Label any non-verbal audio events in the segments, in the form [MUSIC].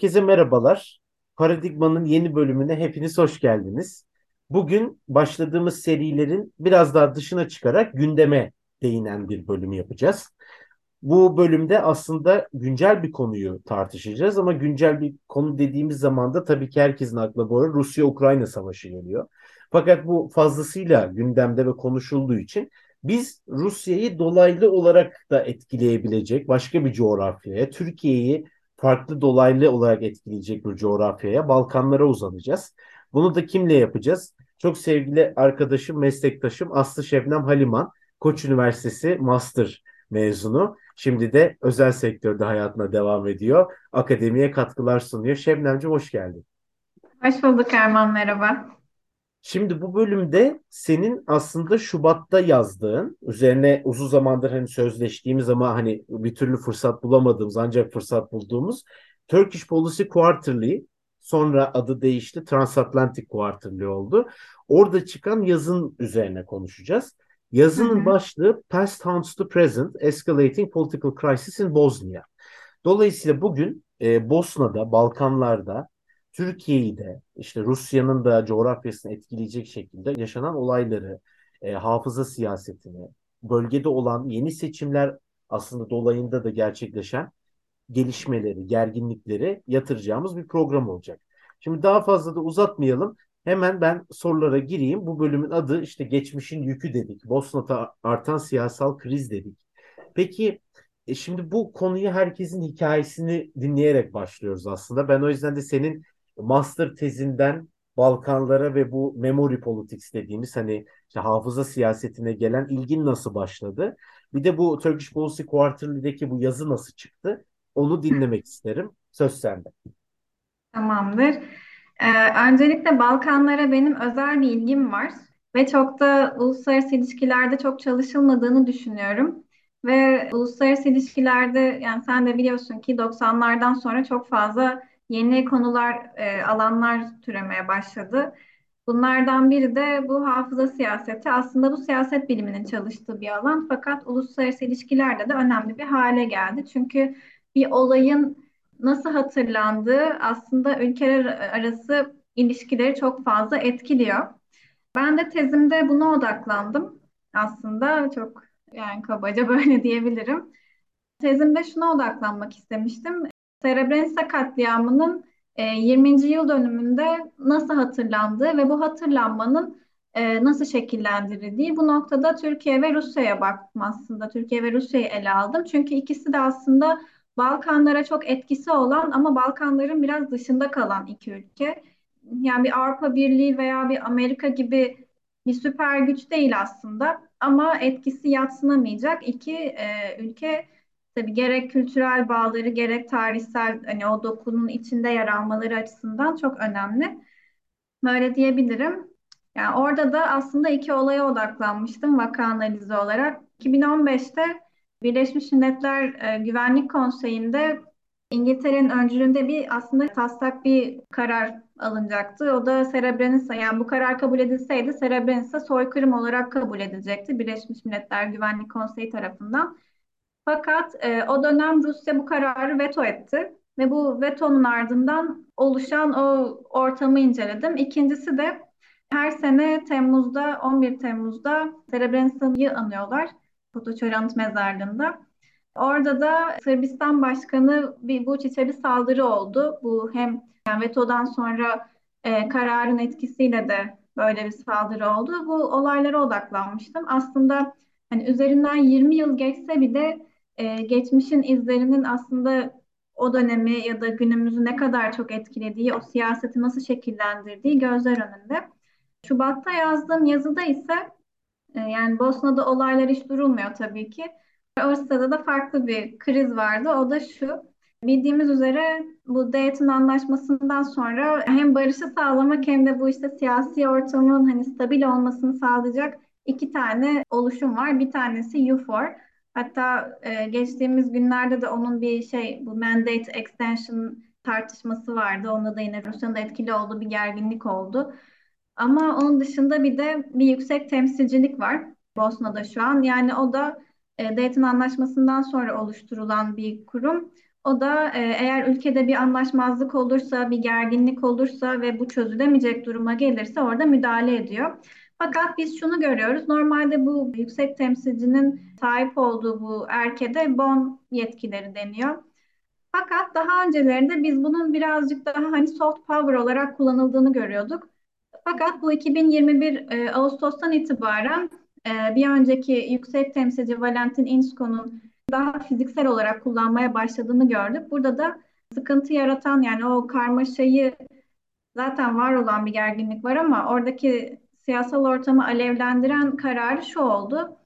Herkese merhabalar. Paradigma'nın yeni bölümüne hepiniz hoş geldiniz. Bugün başladığımız serilerin biraz daha dışına çıkarak gündeme değinen bir bölüm yapacağız. Bu bölümde aslında güncel bir konuyu tartışacağız ama güncel bir konu dediğimiz zaman da tabii ki herkesin aklına bu Rusya-Ukrayna savaşı geliyor. Fakat bu fazlasıyla gündemde ve konuşulduğu için biz Rusya'yı dolaylı olarak da etkileyebilecek başka bir coğrafyaya, Türkiye'yi farklı dolaylı olarak etkileyecek bir coğrafyaya, Balkanlara uzanacağız. Bunu da kimle yapacağız? Çok sevgili arkadaşım, meslektaşım Aslı Şebnem Haliman, Koç Üniversitesi Master mezunu. Şimdi de özel sektörde hayatına devam ediyor. Akademiye katkılar sunuyor. Şebnemciğim hoş geldin. Hoş bulduk Erman, merhaba. Şimdi bu bölümde senin aslında Şubat'ta yazdığın, üzerine uzun zamandır hani sözleştiğimiz ama hani bir türlü fırsat bulamadığımız ancak fırsat bulduğumuz Turkish Policy Quarterly sonra adı değişti Transatlantic Quarterly oldu. Orada çıkan yazın üzerine konuşacağız. Yazının hı hı. başlığı Past Haunts to Present Escalating Political Crisis in Bosnia. Dolayısıyla bugün e, Bosna'da, Balkanlarda Türkiye'yi de işte Rusya'nın da coğrafyasını etkileyecek şekilde yaşanan olayları, e, hafıza siyasetini, bölgede olan yeni seçimler aslında dolayında da gerçekleşen gelişmeleri, gerginlikleri yatıracağımız bir program olacak. Şimdi daha fazla da uzatmayalım. Hemen ben sorulara gireyim. Bu bölümün adı işte geçmişin yükü dedik. Bosna'da artan siyasal kriz dedik. Peki e şimdi bu konuyu herkesin hikayesini dinleyerek başlıyoruz aslında. Ben o yüzden de senin master tezinden Balkanlara ve bu memory politics dediğimiz hani işte hafıza siyasetine gelen ilgin nasıl başladı? Bir de bu Turkish Policy Quarterly'deki bu yazı nasıl çıktı? Onu dinlemek isterim. Söz sende. Tamamdır. Ee, öncelikle Balkanlara benim özel bir ilgim var ve çok da uluslararası ilişkilerde çok çalışılmadığını düşünüyorum. Ve uluslararası ilişkilerde yani sen de biliyorsun ki 90'lardan sonra çok fazla yeni konular, e, alanlar türemeye başladı. Bunlardan biri de bu hafıza siyaseti. Aslında bu siyaset biliminin çalıştığı bir alan fakat uluslararası ilişkilerde de önemli bir hale geldi. Çünkü bir olayın nasıl hatırlandığı aslında ülkeler arası ilişkileri çok fazla etkiliyor. Ben de tezimde buna odaklandım. Aslında çok yani kabaca [LAUGHS] böyle diyebilirim. Tezimde şuna odaklanmak istemiştim. Srebrenica katliamının 20. E, yıl dönümünde nasıl hatırlandığı ve bu hatırlanmanın e, nasıl şekillendirildiği bu noktada Türkiye ve Rusya'ya baktım aslında. Türkiye ve Rusya'yı ele aldım. Çünkü ikisi de aslında Balkanlara çok etkisi olan ama Balkanların biraz dışında kalan iki ülke. Yani bir Avrupa Birliği veya bir Amerika gibi bir süper güç değil aslında ama etkisi yatsınamayacak iki e, ülke tabii gerek kültürel bağları gerek tarihsel hani o dokunun içinde yer almaları açısından çok önemli. Böyle diyebilirim. Yani orada da aslında iki olaya odaklanmıştım vaka analizi olarak. 2015'te Birleşmiş Milletler e, Güvenlik Konseyi'nde İngiltere'nin öncülüğünde bir aslında taslak bir karar alınacaktı. O da Srebrenica yani bu karar kabul edilseydi Srebrenica soykırım olarak kabul edilecekti Birleşmiş Milletler Güvenlik Konseyi tarafından. Fakat e, o dönem Rusya bu kararı veto etti ve bu vetonun ardından oluşan o ortamı inceledim. İkincisi de her sene Temmuz'da 11 Temmuz'da Srebrenica'yı anıyorlar Fotoçorant mezarlığında. Orada da Sırbistan Başkanı bir bu çiçeği bir saldırı oldu. Bu hem yani vetodan sonra e, kararın etkisiyle de böyle bir saldırı oldu. Bu olaylara odaklanmıştım. Aslında hani üzerinden 20 yıl geçse bile e, geçmişin izlerinin aslında o dönemi ya da günümüzü ne kadar çok etkilediği, o siyaseti nasıl şekillendirdiği gözler önünde. Şubat'ta yazdığım yazıda ise e, yani Bosna'da olaylar hiç durulmuyor tabii ki. O sırada da farklı bir kriz vardı. O da şu. Bildiğimiz üzere bu Dayton Anlaşması'ndan sonra hem barışı sağlamak hem de bu işte siyasi ortamın hani stabil olmasını sağlayacak iki tane oluşum var. Bir tanesi UFOR. Hatta e, geçtiğimiz günlerde de onun bir şey bu mandate extension tartışması vardı. Onda da yine Rusya'nın etkili olduğu bir gerginlik oldu. Ama onun dışında bir de bir yüksek temsilcilik var Bosna'da şu an. Yani o da e, Dayton Anlaşması'ndan sonra oluşturulan bir kurum. O da e, eğer ülkede bir anlaşmazlık olursa, bir gerginlik olursa ve bu çözülemeyecek duruma gelirse orada müdahale ediyor. Fakat biz şunu görüyoruz. Normalde bu yüksek temsilcinin sahip olduğu bu erkede bon yetkileri deniyor. Fakat daha öncelerinde biz bunun birazcık daha hani soft power olarak kullanıldığını görüyorduk. Fakat bu 2021 e, Ağustos'tan itibaren e, bir önceki yüksek temsilci Valentin Inzko'nun daha fiziksel olarak kullanmaya başladığını gördük. Burada da sıkıntı yaratan yani o karmaşayı zaten var olan bir gerginlik var ama oradaki siyasal ortamı alevlendiren kararı şu oldu.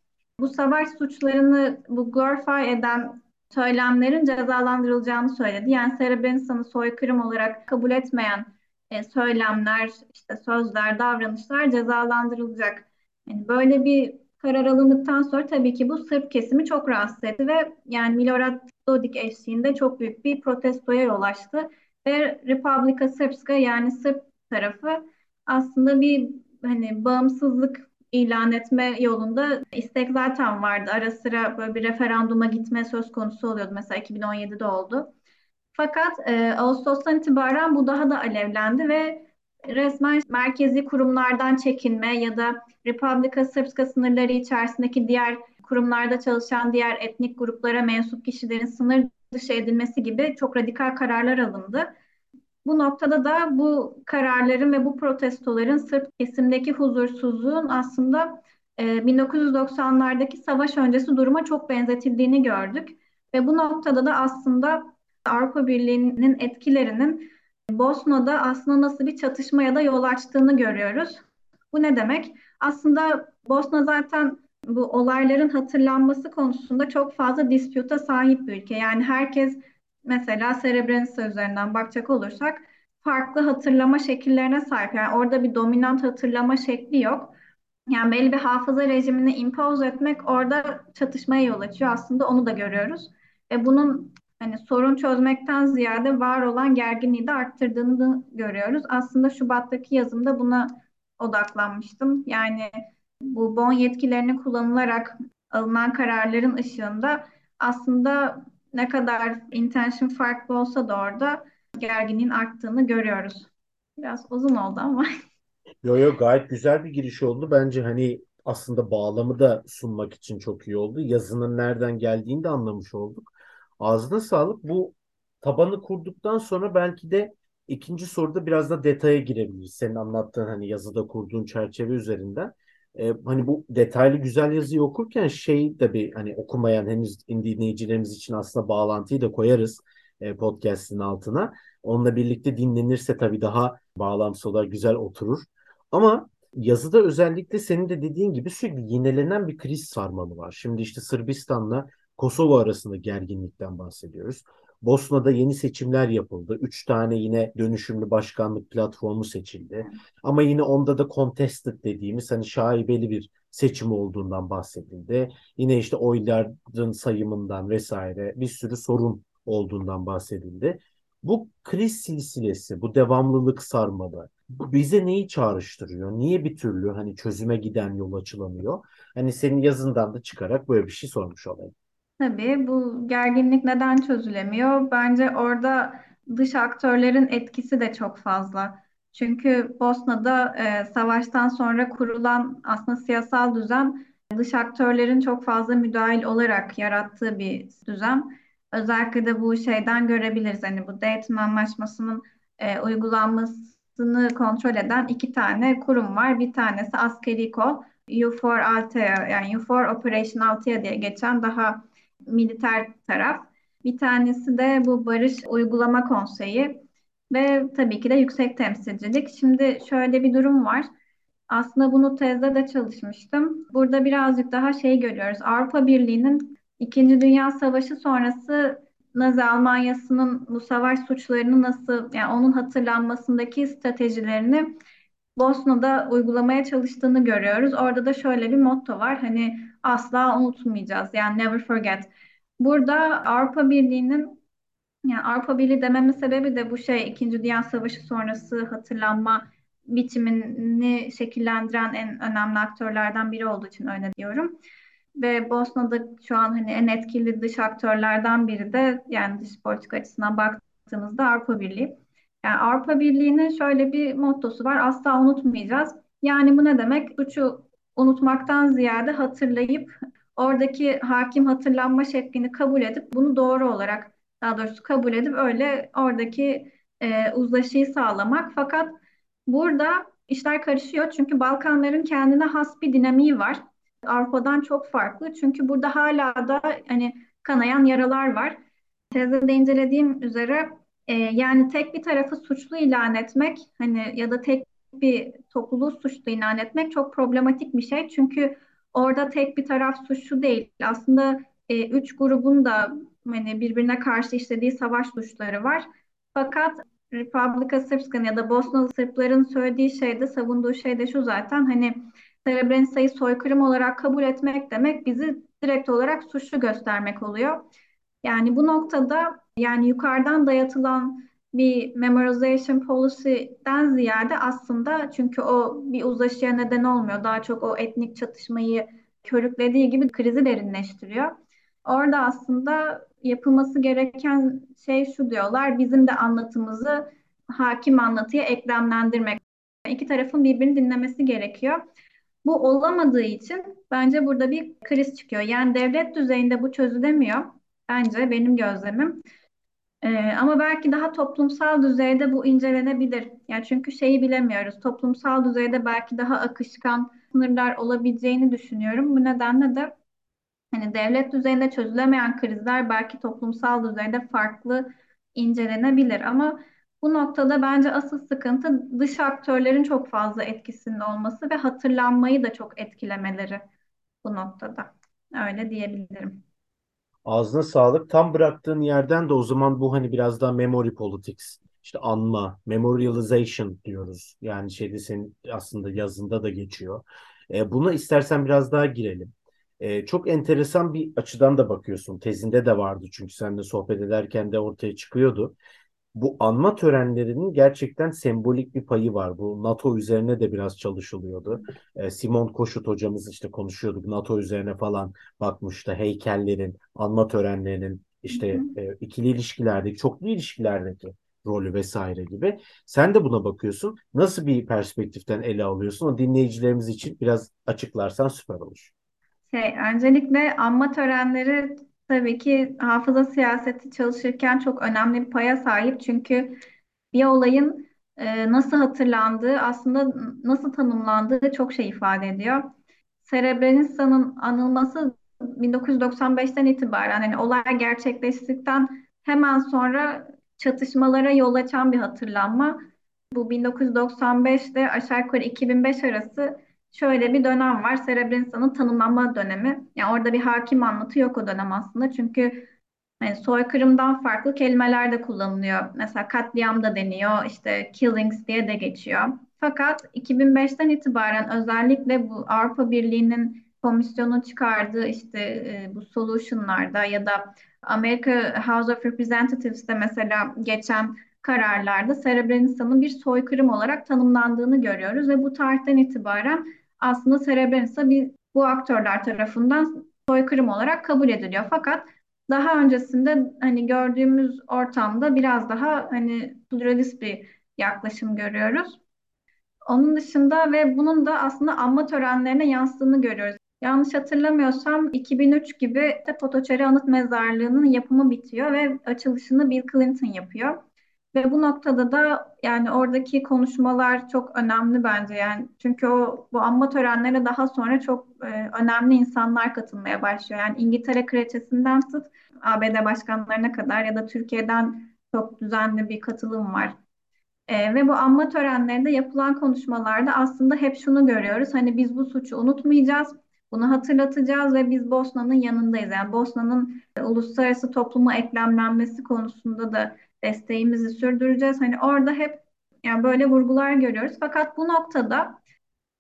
Bu savaş suçlarını bu glorify eden söylemlerin cezalandırılacağını söyledi. Yani Srebrenica'nı soykırım olarak kabul etmeyen e, söylemler, işte sözler, davranışlar cezalandırılacak. Yani böyle bir karar alındıktan sonra tabii ki bu Sırp kesimi çok rahatsız etti ve yani Milorad Dodik eşliğinde çok büyük bir protestoya yol açtı ve Republika Srpska yani Sırp tarafı aslında bir hani bağımsızlık ilan etme yolunda istek zaten vardı. Ara sıra böyle bir referanduma gitme söz konusu oluyordu. Mesela 2017'de oldu. Fakat e, Ağustos'tan itibaren bu daha da alevlendi ve resmen merkezi kurumlardan çekinme ya da Republika Srpska sınırları içerisindeki diğer kurumlarda çalışan diğer etnik gruplara mensup kişilerin sınır dışı edilmesi gibi çok radikal kararlar alındı. Bu noktada da bu kararların ve bu protestoların Sırp kesimdeki huzursuzluğun aslında e, 1990'lardaki savaş öncesi duruma çok benzetildiğini gördük. Ve bu noktada da aslında Avrupa Birliği'nin etkilerinin Bosna'da aslında nasıl bir çatışmaya da yol açtığını görüyoruz. Bu ne demek? Aslında Bosna zaten bu olayların hatırlanması konusunda çok fazla disputa sahip bir ülke. Yani herkes mesela Srebrenica üzerinden bakacak olursak farklı hatırlama şekillerine sahip. Yani orada bir dominant hatırlama şekli yok. Yani belli bir hafıza rejimini impose etmek orada çatışmaya yol açıyor. Aslında onu da görüyoruz. Ve bunun hani sorun çözmekten ziyade var olan gerginliği de arttırdığını da görüyoruz. Aslında Şubat'taki yazımda buna odaklanmıştım. Yani bu bon yetkilerini kullanılarak alınan kararların ışığında aslında ne kadar intention farklı olsa da orada gerginliğin arttığını görüyoruz. Biraz uzun oldu ama. Yo yo gayet güzel bir giriş oldu. Bence hani aslında bağlamı da sunmak için çok iyi oldu. Yazının nereden geldiğini de anlamış olduk. Ağzına sağlık. Bu tabanı kurduktan sonra belki de ikinci soruda biraz da detaya girebiliriz. Senin anlattığın hani yazıda kurduğun çerçeve üzerinden. Ee, hani bu detaylı güzel yazıyı okurken şey de bir hani okumayan henüz dinleyicilerimiz için aslında bağlantıyı da koyarız e, podcast'in altına. Onunla birlikte dinlenirse tabii daha bağlamsal olarak güzel oturur. Ama yazıda özellikle senin de dediğin gibi sürekli yinelenen bir kriz sarmalı var. Şimdi işte Sırbistan'la Kosova arasında gerginlikten bahsediyoruz. Bosna'da yeni seçimler yapıldı. Üç tane yine dönüşümlü başkanlık platformu seçildi. Ama yine onda da contested dediğimiz hani şaibeli bir seçim olduğundan bahsedildi. Yine işte oyların sayımından vesaire bir sürü sorun olduğundan bahsedildi. Bu kriz silsilesi, bu devamlılık sarmalı bize neyi çağrıştırıyor? Niye bir türlü hani çözüme giden yol açılamıyor? Hani senin yazından da çıkarak böyle bir şey sormuş olayım. Tabii bu gerginlik neden çözülemiyor? Bence orada dış aktörlerin etkisi de çok fazla. Çünkü Bosna'da e, savaştan sonra kurulan aslında siyasal düzen dış aktörlerin çok fazla müdahil olarak yarattığı bir düzen. Özellikle de bu şeyden görebiliriz. Hani bu Dayton Anlaşması'nın e, uygulanmasını kontrol eden iki tane kurum var. Bir tanesi askeri kol, U4 Altea yani U4 Operation Altea diye geçen daha militer taraf. Bir tanesi de bu Barış Uygulama Konseyi ve tabii ki de yüksek temsilcilik. Şimdi şöyle bir durum var. Aslında bunu tezde de çalışmıştım. Burada birazcık daha şey görüyoruz. Avrupa Birliği'nin İkinci Dünya Savaşı sonrası Nazi Almanyası'nın bu savaş suçlarını nasıl, yani onun hatırlanmasındaki stratejilerini Bosna'da uygulamaya çalıştığını görüyoruz. Orada da şöyle bir motto var. Hani asla unutmayacağız. Yani never forget. Burada Avrupa Birliği'nin yani Avrupa Birliği dememin sebebi de bu şey İkinci Dünya Savaşı sonrası hatırlanma biçimini şekillendiren en önemli aktörlerden biri olduğu için öyle diyorum. ve Bosna'da şu an hani en etkili dış aktörlerden biri de yani dış politika açısından baktığımızda Avrupa Birliği. Yani Avrupa Birliği'nin şöyle bir mottosu var. Asla unutmayacağız. Yani bu ne demek? Suçu unutmaktan ziyade hatırlayıp oradaki hakim hatırlanma şeklini kabul edip bunu doğru olarak daha doğrusu kabul edip öyle oradaki e, uzlaşıyı sağlamak. Fakat burada işler karışıyor çünkü Balkanların kendine has bir dinamiği var. Avrupa'dan çok farklı çünkü burada hala da hani kanayan yaralar var. Tezde de incelediğim üzere e, yani tek bir tarafı suçlu ilan etmek hani ya da tek bir topluluğu suçlu ilan etmek çok problematik bir şey. Çünkü orada tek bir taraf suçlu değil. Aslında e, üç grubun da hani birbirine karşı işlediği savaş suçları var. Fakat Republika Srpskan ya da Bosnalı Sırpların söylediği şey de savunduğu şey de şu zaten hani Srebrenica'yı soykırım olarak kabul etmek demek bizi direkt olarak suçlu göstermek oluyor. Yani bu noktada yani yukarıdan dayatılan bir memorization policy'den ziyade aslında çünkü o bir uzlaşıya neden olmuyor. Daha çok o etnik çatışmayı körüklediği gibi krizi derinleştiriyor. Orada aslında yapılması gereken şey şu diyorlar. Bizim de anlatımızı hakim anlatıya eklemlendirmek. İki tarafın birbirini dinlemesi gerekiyor. Bu olamadığı için bence burada bir kriz çıkıyor. Yani devlet düzeyinde bu çözülemiyor. Bence benim gözlemim. Ee, ama belki daha toplumsal düzeyde bu incelenebilir. Yani çünkü şeyi bilemiyoruz. Toplumsal düzeyde belki daha akışkan sınırlar olabileceğini düşünüyorum. Bu nedenle de hani devlet düzeyinde çözülemeyen krizler belki toplumsal düzeyde farklı incelenebilir. Ama bu noktada bence asıl sıkıntı dış aktörlerin çok fazla etkisinde olması ve hatırlanmayı da çok etkilemeleri bu noktada. Öyle diyebilirim. Ağzına sağlık. Tam bıraktığın yerden de o zaman bu hani biraz daha memory politics, işte anma, memorialization diyoruz. Yani şeyde senin aslında yazında da geçiyor. E, buna istersen biraz daha girelim. E, çok enteresan bir açıdan da bakıyorsun. Tezinde de vardı çünkü seninle sohbet ederken de ortaya çıkıyordu bu anma törenlerinin gerçekten sembolik bir payı var. Bu NATO üzerine de biraz çalışılıyordu. E, Simon Koşut hocamız işte konuşuyorduk. NATO üzerine falan bakmıştı. Heykellerin, anma törenlerinin işte e, ikili ilişkilerdeki, çoklu ilişkilerdeki rolü vesaire gibi. Sen de buna bakıyorsun. Nasıl bir perspektiften ele alıyorsun? O dinleyicilerimiz için biraz açıklarsan süper olur. Şey, öncelikle anma törenleri Tabii ki hafıza siyaseti çalışırken çok önemli bir paya sahip. Çünkü bir olayın e, nasıl hatırlandığı, aslında nasıl tanımlandığı çok şey ifade ediyor. Srebrenica'nın anılması 1995'ten itibaren hani olay gerçekleştikten hemen sonra çatışmalara yol açan bir hatırlanma. Bu 1995'te aşağı yukarı 2005 arası şöyle bir dönem var. Srebrenica'nın tanımlanma dönemi. Yani orada bir hakim anlatı yok o dönem aslında. Çünkü hani soykırımdan farklı kelimeler de kullanılıyor. Mesela katliam da deniyor, işte killings diye de geçiyor. Fakat 2005'ten itibaren özellikle bu Avrupa Birliği'nin komisyonu çıkardığı işte e, bu solution'larda ya da Amerika House of Representatives'te mesela geçen kararlarda Srebrenica'nın bir soykırım olarak tanımlandığını görüyoruz ve bu tarihten itibaren aslında Srebrenica bir, bu aktörler tarafından soykırım olarak kabul ediliyor. Fakat daha öncesinde hani gördüğümüz ortamda biraz daha hani pluralist bir yaklaşım görüyoruz. Onun dışında ve bunun da aslında anma törenlerine yansıdığını görüyoruz. Yanlış hatırlamıyorsam 2003 gibi de Potoçeri Anıt Mezarlığı'nın yapımı bitiyor ve açılışını Bill Clinton yapıyor. Ve bu noktada da yani oradaki konuşmalar çok önemli bence yani çünkü o bu anma törenlerine daha sonra çok e, önemli insanlar katılmaya başlıyor. Yani İngiltere Kraliçesinden tut ABD başkanlarına kadar ya da Türkiye'den çok düzenli bir katılım var. E, ve bu anma törenlerinde yapılan konuşmalarda aslında hep şunu görüyoruz. Hani biz bu suçu unutmayacağız. Bunu hatırlatacağız ve biz Bosna'nın yanındayız. Yani Bosna'nın e, uluslararası topluma eklemlenmesi konusunda da desteğimizi sürdüreceğiz. Hani orada hep yani böyle vurgular görüyoruz. Fakat bu noktada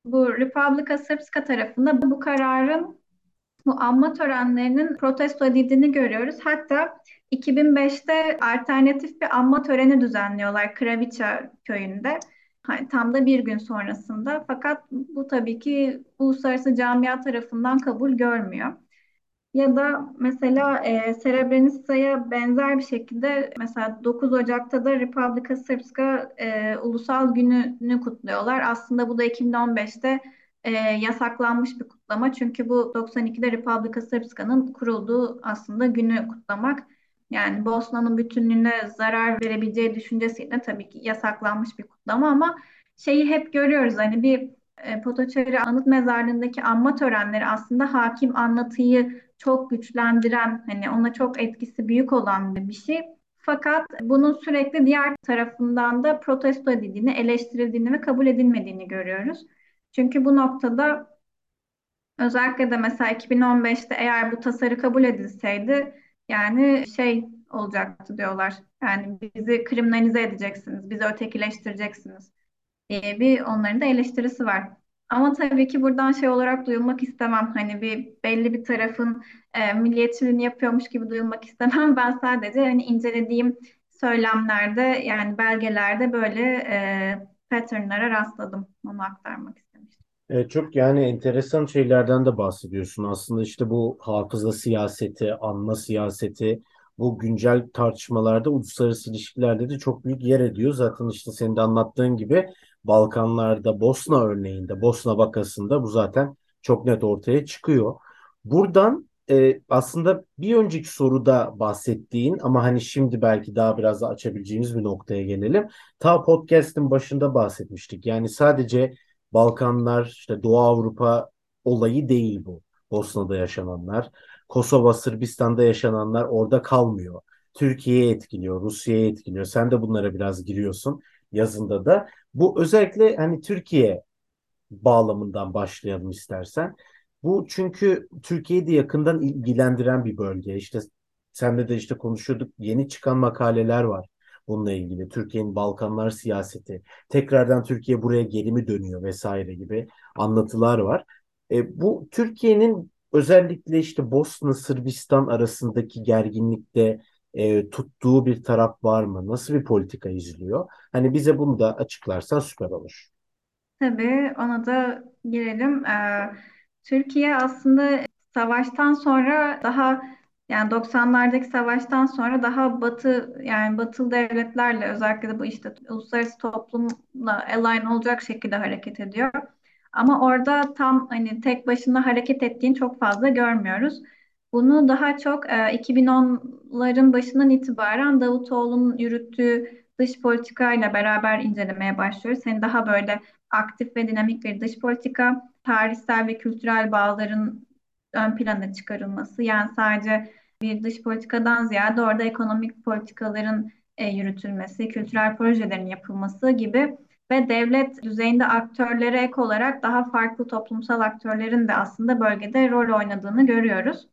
bu Republika Srpska tarafında bu kararın bu anma törenlerinin protesto edildiğini görüyoruz. Hatta 2005'te alternatif bir anma töreni düzenliyorlar Kravica köyünde. Tam da bir gün sonrasında. Fakat bu tabii ki uluslararası camia tarafından kabul görmüyor. Ya da mesela e, Srebrenica'ya benzer bir şekilde mesela 9 Ocak'ta da Republika Srpska e, Ulusal Günü'nü kutluyorlar. Aslında bu da 2015'te e, yasaklanmış bir kutlama. Çünkü bu 92'de Republika Srpska'nın kurulduğu aslında günü kutlamak. Yani Bosna'nın bütünlüğüne zarar verebileceği düşüncesiyle tabii ki yasaklanmış bir kutlama ama şeyi hep görüyoruz hani bir e, Anıt Mezarlığı'ndaki anma törenleri aslında hakim anlatıyı çok güçlendiren, hani ona çok etkisi büyük olan bir şey. Fakat bunun sürekli diğer tarafından da protesto edildiğini, eleştirildiğini ve kabul edilmediğini görüyoruz. Çünkü bu noktada özellikle de mesela 2015'te eğer bu tasarı kabul edilseydi yani şey olacaktı diyorlar. Yani bizi kriminalize edeceksiniz, bizi ötekileştireceksiniz diye bir onların da eleştirisi var. Ama tabii ki buradan şey olarak duyulmak istemem. Hani bir belli bir tarafın e, milliyetçiliğini yapıyormuş gibi duyulmak istemem. [LAUGHS] Ben sadece hani incelediğim söylemlerde yani belgelerde böyle e, patternlara rastladım. Onu aktarmak istemiştim. Evet, çok yani enteresan şeylerden de bahsediyorsun. Aslında işte bu hafıza siyaseti, anma siyaseti, bu güncel tartışmalarda, uluslararası ilişkilerde de çok büyük yer ediyor. Zaten işte senin de anlattığın gibi Balkanlarda, Bosna örneğinde, Bosna vakasında bu zaten çok net ortaya çıkıyor. Buradan e, aslında bir önceki soruda bahsettiğin ama hani şimdi belki daha biraz da açabileceğimiz bir noktaya gelelim. Ta podcast'in başında bahsetmiştik. Yani sadece Balkanlar, işte Doğu Avrupa olayı değil bu. Bosna'da yaşananlar. Kosova, Sırbistan'da yaşananlar orada kalmıyor. Türkiye'ye etkiliyor, Rusya'ya etkiliyor. Sen de bunlara biraz giriyorsun yazında da. Bu özellikle hani Türkiye bağlamından başlayalım istersen. Bu çünkü Türkiye'yi de yakından ilgilendiren bir bölge. İşte senle de işte konuşuyorduk. Yeni çıkan makaleler var bununla ilgili. Türkiye'nin Balkanlar siyaseti, tekrardan Türkiye buraya geri mi dönüyor vesaire gibi anlatılar var. E, bu Türkiye'nin özellikle işte Bosna Sırbistan arasındaki gerginlikte e, tuttuğu bir taraf var mı? Nasıl bir politika izliyor? Hani bize bunu da açıklarsan süper olur. Tabii ona da girelim. Ee, Türkiye aslında savaştan sonra daha yani 90'lardaki savaştan sonra daha batı yani batılı devletlerle özellikle de bu işte uluslararası toplumla align olacak şekilde hareket ediyor. Ama orada tam hani tek başına hareket ettiğini çok fazla görmüyoruz. Bunu daha çok e, 2010'ların başından itibaren Davutoğlu'nun yürüttüğü dış politikayla beraber incelemeye başlıyoruz. Hani daha böyle aktif ve dinamik bir dış politika, tarihsel ve kültürel bağların ön plana çıkarılması. Yani sadece bir dış politikadan ziyade orada ekonomik politikaların e, yürütülmesi, kültürel projelerin yapılması gibi ve devlet düzeyinde aktörlere ek olarak daha farklı toplumsal aktörlerin de aslında bölgede rol oynadığını görüyoruz.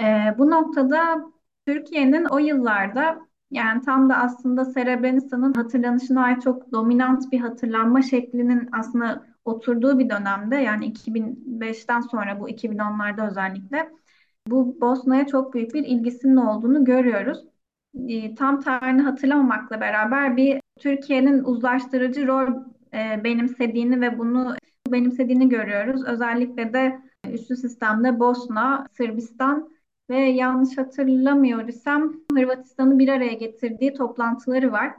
E, bu noktada Türkiye'nin o yıllarda yani tam da aslında Srebrenica'nın hatırlanışına ait çok dominant bir hatırlanma şeklinin aslında oturduğu bir dönemde yani 2005'ten sonra bu 2010'larda özellikle bu Bosna'ya çok büyük bir ilgisinin olduğunu görüyoruz. E, tam tarihini hatırlamamakla beraber bir Türkiye'nin uzlaştırıcı rol e, benimsediğini ve bunu benimsediğini görüyoruz. Özellikle de üstü sistemde Bosna, Sırbistan ve yanlış hatırlamıyorsam Hırvatistan'ı bir araya getirdiği toplantıları var.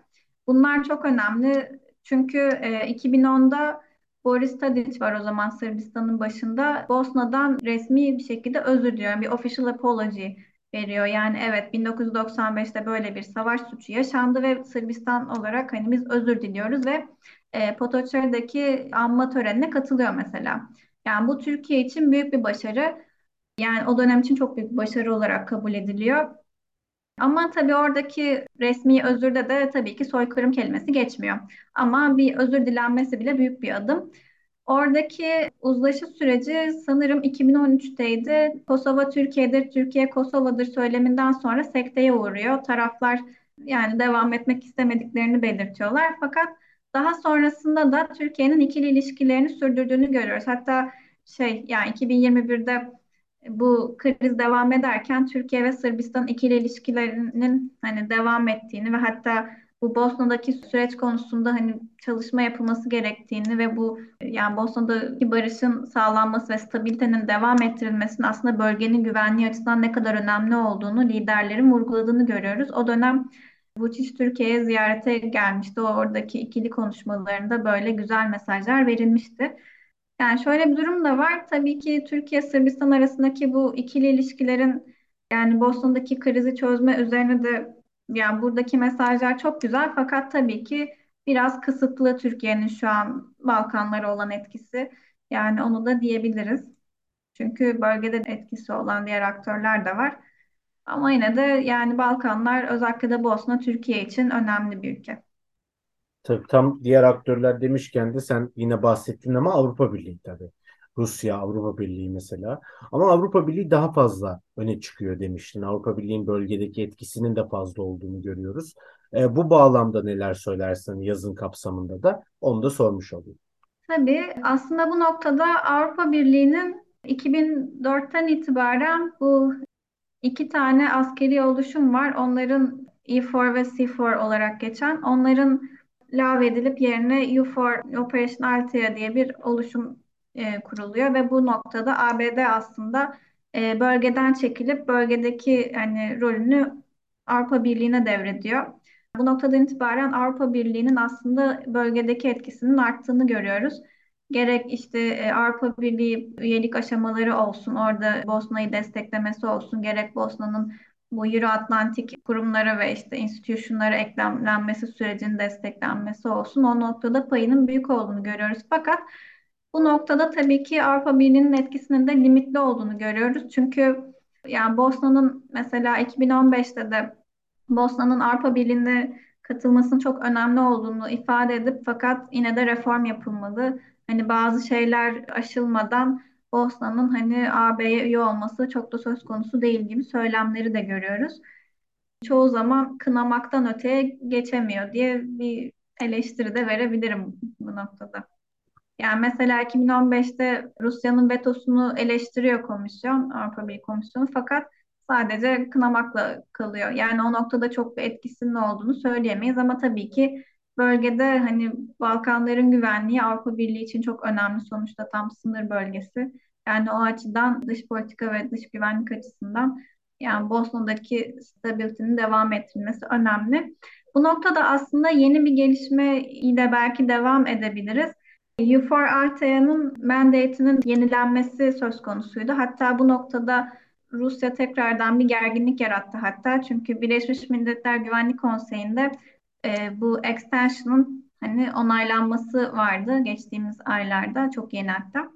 Bunlar çok önemli çünkü e, 2010'da Boris Tadic var o zaman Sırbistan'ın başında. Bosna'dan resmi bir şekilde özür diliyor. Bir official apology veriyor. Yani evet 1995'te böyle bir savaş suçu yaşandı ve Sırbistan olarak hani biz özür diliyoruz ve e, Potoçeri'deki anma törenine katılıyor mesela. Yani bu Türkiye için büyük bir başarı. Yani o dönem için çok büyük başarı olarak kabul ediliyor. Ama tabii oradaki resmi özürde de tabii ki soykırım kelimesi geçmiyor. Ama bir özür dilenmesi bile büyük bir adım. Oradaki uzlaşı süreci sanırım 2013'teydi. Kosova Türkiye'dir, Türkiye Kosova'dır söyleminden sonra sekteye uğruyor. Taraflar yani devam etmek istemediklerini belirtiyorlar. Fakat daha sonrasında da Türkiye'nin ikili ilişkilerini sürdürdüğünü görüyoruz. Hatta şey yani 2021'de bu kriz devam ederken Türkiye ve Sırbistan ikili ilişkilerinin hani devam ettiğini ve hatta bu Bosna'daki süreç konusunda hani çalışma yapılması gerektiğini ve bu yani Bosna'daki barışın sağlanması ve stabilitenin devam ettirilmesinin aslında bölgenin güvenliği açısından ne kadar önemli olduğunu liderlerin vurguladığını görüyoruz. O dönem Vučić Türkiye'ye ziyarete gelmişti. O oradaki ikili konuşmalarında böyle güzel mesajlar verilmişti. Yani şöyle bir durum da var. Tabii ki Türkiye Sırbistan arasındaki bu ikili ilişkilerin yani Bosna'daki krizi çözme üzerine de yani buradaki mesajlar çok güzel fakat tabii ki biraz kısıtlı Türkiye'nin şu an Balkanlara olan etkisi. Yani onu da diyebiliriz. Çünkü bölgede etkisi olan diğer aktörler de var. Ama yine de yani Balkanlar özellikle de Bosna Türkiye için önemli bir ülke. Tabii tam diğer aktörler demişken de sen yine bahsettin ama Avrupa Birliği tabii. Rusya, Avrupa Birliği mesela. Ama Avrupa Birliği daha fazla öne çıkıyor demiştin. Avrupa Birliği'nin bölgedeki etkisinin de fazla olduğunu görüyoruz. E, bu bağlamda neler söylersin yazın kapsamında da onu da sormuş olayım. Tabii aslında bu noktada Avrupa Birliği'nin 2004'ten itibaren bu iki tane askeri oluşum var. Onların E4 ve C4 olarak geçen. Onların lağvedilip yerine U4 Operation Althea diye bir oluşum e, kuruluyor ve bu noktada ABD aslında e, bölgeden çekilip bölgedeki hani rolünü Avrupa Birliği'ne devrediyor. Bu noktadan itibaren Avrupa Birliği'nin aslında bölgedeki etkisinin arttığını görüyoruz. Gerek işte e, Avrupa Birliği üyelik aşamaları olsun, orada Bosna'yı desteklemesi olsun, gerek Bosna'nın bu Euro-Atlantik kurumlara ve işte institutionlara eklemlenmesi sürecinin desteklenmesi olsun. O noktada payının büyük olduğunu görüyoruz. Fakat bu noktada tabii ki Avrupa Birliği'nin etkisinin de limitli olduğunu görüyoruz. Çünkü yani Bosna'nın mesela 2015'te de Bosna'nın Avrupa Birliği'ne katılmasının çok önemli olduğunu ifade edip fakat yine de reform yapılmalı. Hani bazı şeyler aşılmadan Bosna'nın hani AB'ye üye olması çok da söz konusu değil gibi söylemleri de görüyoruz. Çoğu zaman kınamaktan öteye geçemiyor diye bir eleştiri de verebilirim bu noktada. Yani mesela 2015'te Rusya'nın vetosunu eleştiriyor komisyon, Avrupa Birliği Komisyonu fakat sadece kınamakla kalıyor. Yani o noktada çok bir etkisinin olduğunu söyleyemeyiz ama tabii ki bölgede hani Balkanların güvenliği Avrupa Birliği için çok önemli sonuçta tam sınır bölgesi. Yani o açıdan dış politika ve dış güvenlik açısından yani Bosna'daki stabilitenin devam ettirilmesi önemli. Bu noktada aslında yeni bir gelişme ile belki devam edebiliriz. U4 Artea'nın mandate'inin yenilenmesi söz konusuydu. Hatta bu noktada Rusya tekrardan bir gerginlik yarattı hatta. Çünkü Birleşmiş Milletler Güvenlik Konseyi'nde e, bu extension'ın hani onaylanması vardı geçtiğimiz aylarda. Çok yeni hatta.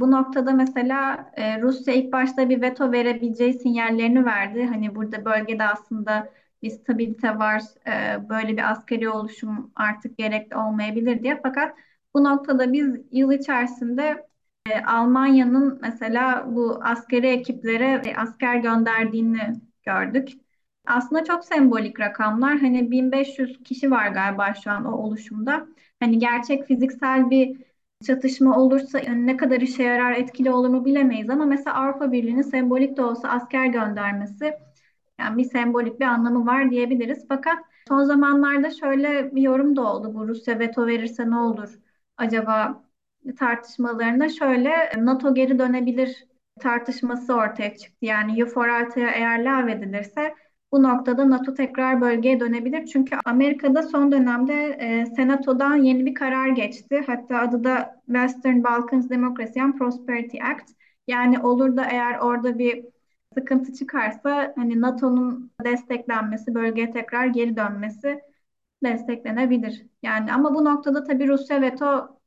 Bu noktada mesela e, Rusya ilk başta bir veto verebileceği sinyallerini verdi. Hani burada bölgede aslında bir stabilite var, e, böyle bir askeri oluşum artık gerekli olmayabilir diye. Fakat bu noktada biz yıl içerisinde e, Almanya'nın mesela bu askeri ekiplere e, asker gönderdiğini gördük. Aslında çok sembolik rakamlar. Hani 1500 kişi var galiba şu an o oluşumda. Hani gerçek fiziksel bir çatışma olursa yani ne kadar işe yarar, etkili olur mu bilemeyiz ama mesela Avrupa Birliği'nin sembolik de olsa asker göndermesi yani bir sembolik bir anlamı var diyebiliriz. Fakat son zamanlarda şöyle bir yorum da oldu. Bu Rusya veto verirse ne olur acaba tartışmalarında şöyle NATO geri dönebilir tartışması ortaya çıktı. Yani Euforalta'ya eğer lağvedilirse bu noktada NATO tekrar bölgeye dönebilir. Çünkü Amerika'da son dönemde e, Senato'dan yeni bir karar geçti. Hatta adı da Western Balkans Democracy and Prosperity Act. Yani olur da eğer orada bir sıkıntı çıkarsa hani NATO'nun desteklenmesi, bölgeye tekrar geri dönmesi desteklenebilir. Yani ama bu noktada tabii Rusya veto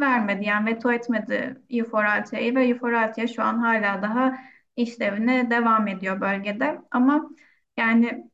vermedi. Yani veto etmedi Euforaltia'yı ve Euforaltia şu an hala daha işlevine devam ediyor bölgede. Ama yani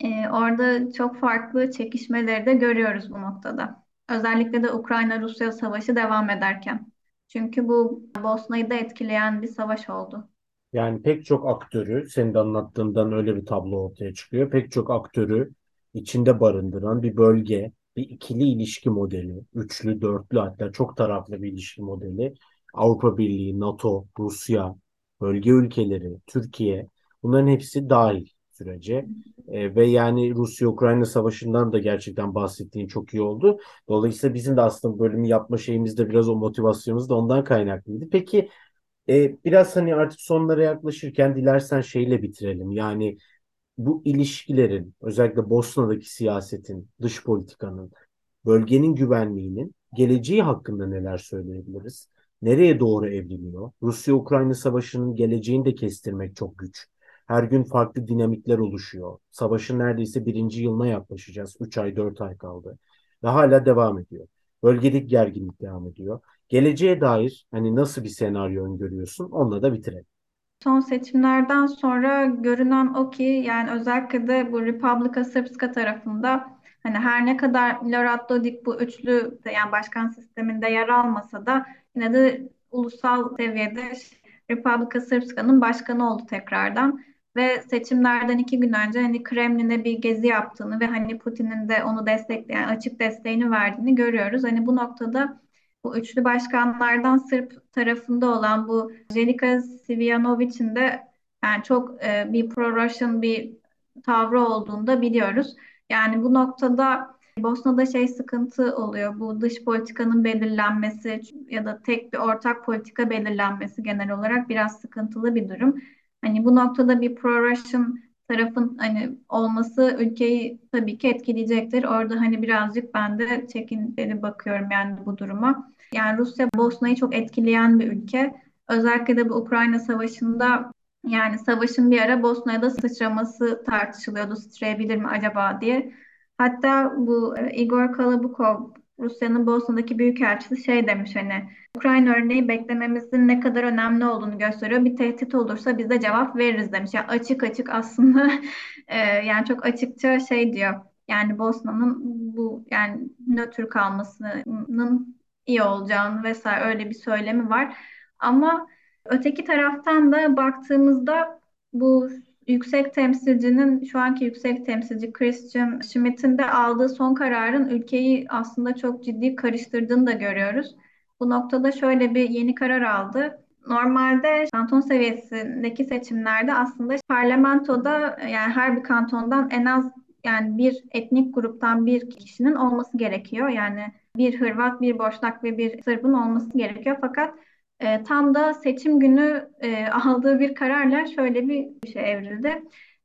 e, orada çok farklı çekişmeleri de görüyoruz bu noktada. Özellikle de Ukrayna-Rusya savaşı devam ederken. Çünkü bu Bosna'yı da etkileyen bir savaş oldu. Yani pek çok aktörü, senin de anlattığından öyle bir tablo ortaya çıkıyor. Pek çok aktörü içinde barındıran bir bölge, bir ikili ilişki modeli, üçlü, dörtlü hatta çok taraflı bir ilişki modeli. Avrupa Birliği, NATO, Rusya, bölge ülkeleri, Türkiye bunların hepsi dahil. Sürece. E, ve yani Rusya-Ukrayna savaşından da gerçekten bahsettiğin çok iyi oldu. Dolayısıyla bizim de aslında bölümü yapma şeyimizde biraz o motivasyonumuz da ondan kaynaklıydı. Peki e, biraz hani artık sonlara yaklaşırken dilersen şeyle bitirelim. Yani bu ilişkilerin özellikle Bosna'daki siyasetin, dış politikanın, bölgenin güvenliğinin geleceği hakkında neler söyleyebiliriz? Nereye doğru evriliyor? Rusya-Ukrayna savaşının geleceğini de kestirmek çok güç. Her gün farklı dinamikler oluşuyor. Savaşın neredeyse birinci yılına yaklaşacağız. 3 ay, 4 ay kaldı. Ve hala devam ediyor. Bölgedeki gerginlik devam ediyor. Geleceğe dair hani nasıl bir senaryo öngörüyorsun? Onunla da bitirelim. Son seçimlerden sonra görünen o ki yani özellikle de bu Republika Srpska tarafında hani her ne kadar Milorad Dodik bu üçlü yani başkan sisteminde yer almasa da yine de ulusal seviyede Republika Srpska'nın başkanı oldu tekrardan ve seçimlerden iki gün önce hani Kremlin'e bir gezi yaptığını ve hani Putin'in de onu destekleyen açık desteğini verdiğini görüyoruz. Hani bu noktada bu üçlü başkanlardan Sırp tarafında olan bu Jelika Svijanovic'in de yani çok e, bir pro-Russian bir tavrı olduğunu da biliyoruz. Yani bu noktada Bosna'da şey sıkıntı oluyor. Bu dış politikanın belirlenmesi ya da tek bir ortak politika belirlenmesi genel olarak biraz sıkıntılı bir durum. Hani bu noktada bir pro-Russian tarafın hani olması ülkeyi tabii ki etkileyecektir. Orada hani birazcık ben de çekinceli bakıyorum yani bu duruma. Yani Rusya Bosna'yı çok etkileyen bir ülke. Özellikle de bu Ukrayna Savaşı'nda yani savaşın bir ara Bosna'ya da sıçraması tartışılıyordu. Sıçrayabilir mi acaba diye. Hatta bu e, Igor Kalabukov Rusya'nın Bosna'daki büyükelçisi şey demiş hani Ukrayna örneği beklememizin ne kadar önemli olduğunu gösteriyor. Bir tehdit olursa biz de cevap veririz demiş. Yani açık açık aslında [LAUGHS] e, yani çok açıkça şey diyor. Yani Bosna'nın bu yani nötr kalmasının iyi olacağını vesaire öyle bir söylemi var. Ama öteki taraftan da baktığımızda bu yüksek temsilcinin şu anki yüksek temsilci Christian Schmidt'in de aldığı son kararın ülkeyi aslında çok ciddi karıştırdığını da görüyoruz. Bu noktada şöyle bir yeni karar aldı. Normalde kanton seviyesindeki seçimlerde aslında parlamentoda yani her bir kantondan en az yani bir etnik gruptan bir kişinin olması gerekiyor. Yani bir Hırvat, bir Boşnak ve bir Sırbın olması gerekiyor. Fakat e, tam da seçim günü e, aldığı bir kararla şöyle bir şey evrildi.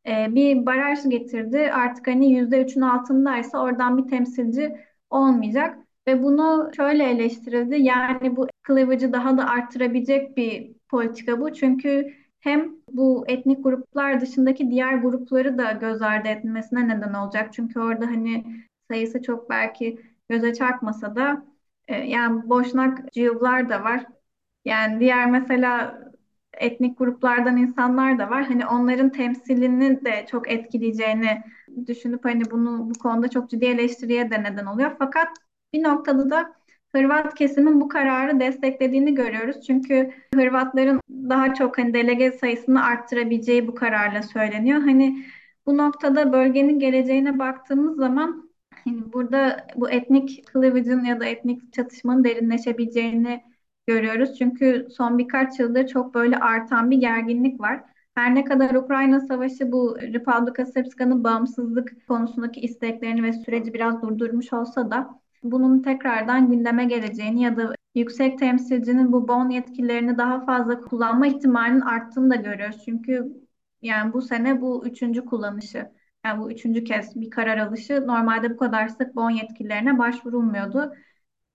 E, bir baraj getirdi. Artık hani yüzde üçün altındaysa oradan bir temsilci olmayacak. Ve bunu şöyle eleştirildi. Yani bu kılıvıcı daha da arttırabilecek bir politika bu. Çünkü hem bu etnik gruplar dışındaki diğer grupları da göz ardı etmesine neden olacak. Çünkü orada hani sayısı çok belki göze çarpmasa da e, yani boşnak ciyublar da var. Yani diğer mesela etnik gruplardan insanlar da var. Hani onların temsilini de çok etkileyeceğini düşünüp hani bunu bu konuda çok ciddi eleştiriye de neden oluyor. Fakat bir noktada da Hırvat kesimin bu kararı desteklediğini görüyoruz. Çünkü Hırvatların daha çok hani delege sayısını arttırabileceği bu kararla söyleniyor. Hani bu noktada bölgenin geleceğine baktığımız zaman hani burada bu etnik cleavage'ın ya da etnik çatışmanın derinleşebileceğini görüyoruz. Çünkü son birkaç yıldır çok böyle artan bir gerginlik var. Her ne kadar Ukrayna Savaşı bu Republika Srpska'nın bağımsızlık konusundaki isteklerini ve süreci biraz durdurmuş olsa da bunun tekrardan gündeme geleceğini ya da yüksek temsilcinin bu bon yetkilerini daha fazla kullanma ihtimalinin arttığını da görüyoruz. Çünkü yani bu sene bu üçüncü kullanışı. Yani bu üçüncü kez bir karar alışı. Normalde bu kadar sık bon yetkilerine başvurulmuyordu.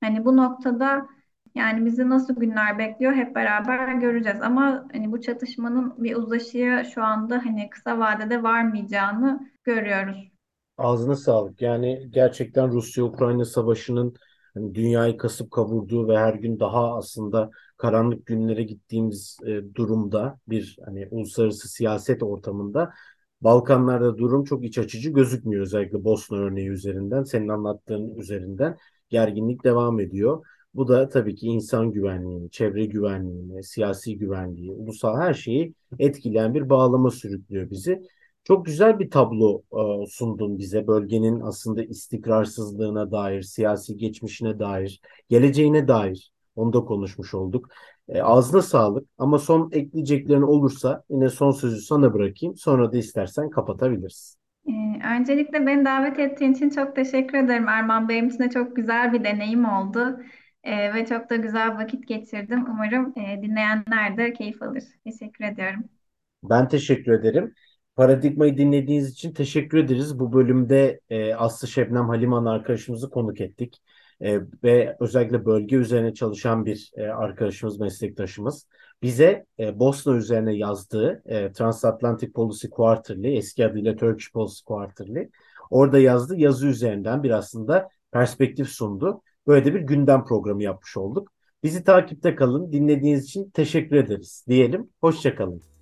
Hani bu noktada yani bizi nasıl günler bekliyor hep beraber göreceğiz. Ama hani bu çatışmanın bir uzlaşıya şu anda hani kısa vadede varmayacağını görüyoruz. Ağzına sağlık. Yani gerçekten Rusya-Ukrayna savaşının hani dünyayı kasıp kavurduğu ve her gün daha aslında karanlık günlere gittiğimiz e, durumda bir hani uluslararası siyaset ortamında Balkanlarda durum çok iç açıcı gözükmüyor özellikle Bosna örneği üzerinden senin anlattığın üzerinden gerginlik devam ediyor. Bu da tabii ki insan güvenliğini, çevre güvenliğini, siyasi güvenliği, ulusal her şeyi etkileyen bir bağlama sürüklüyor bizi. Çok güzel bir tablo e, sundun bize. Bölgenin aslında istikrarsızlığına dair, siyasi geçmişine dair, geleceğine dair. Onu da konuşmuş olduk. E, ağzına sağlık ama son ekleyeceklerin olursa yine son sözü sana bırakayım. Sonra da istersen kapatabiliriz. Ee, öncelikle beni davet ettiğin için çok teşekkür ederim Erman. Benim için de çok güzel bir deneyim oldu. Ee, ve çok da güzel vakit geçirdim. Umarım e, dinleyenler de keyif alır. Teşekkür ediyorum. Ben teşekkür ederim. Paradigmayı dinlediğiniz için teşekkür ederiz. Bu bölümde e, Aslı Şebnem Haliman arkadaşımızı konuk ettik. E, ve özellikle bölge üzerine çalışan bir e, arkadaşımız, meslektaşımız. Bize e, Bosna üzerine yazdığı e, Transatlantic Policy Quarterly, eski adıyla Turkish Policy Quarterly. Orada yazdığı yazı üzerinden bir aslında perspektif sundu. Böyle de bir gündem programı yapmış olduk. Bizi takipte kalın. Dinlediğiniz için teşekkür ederiz diyelim. Hoşçakalın.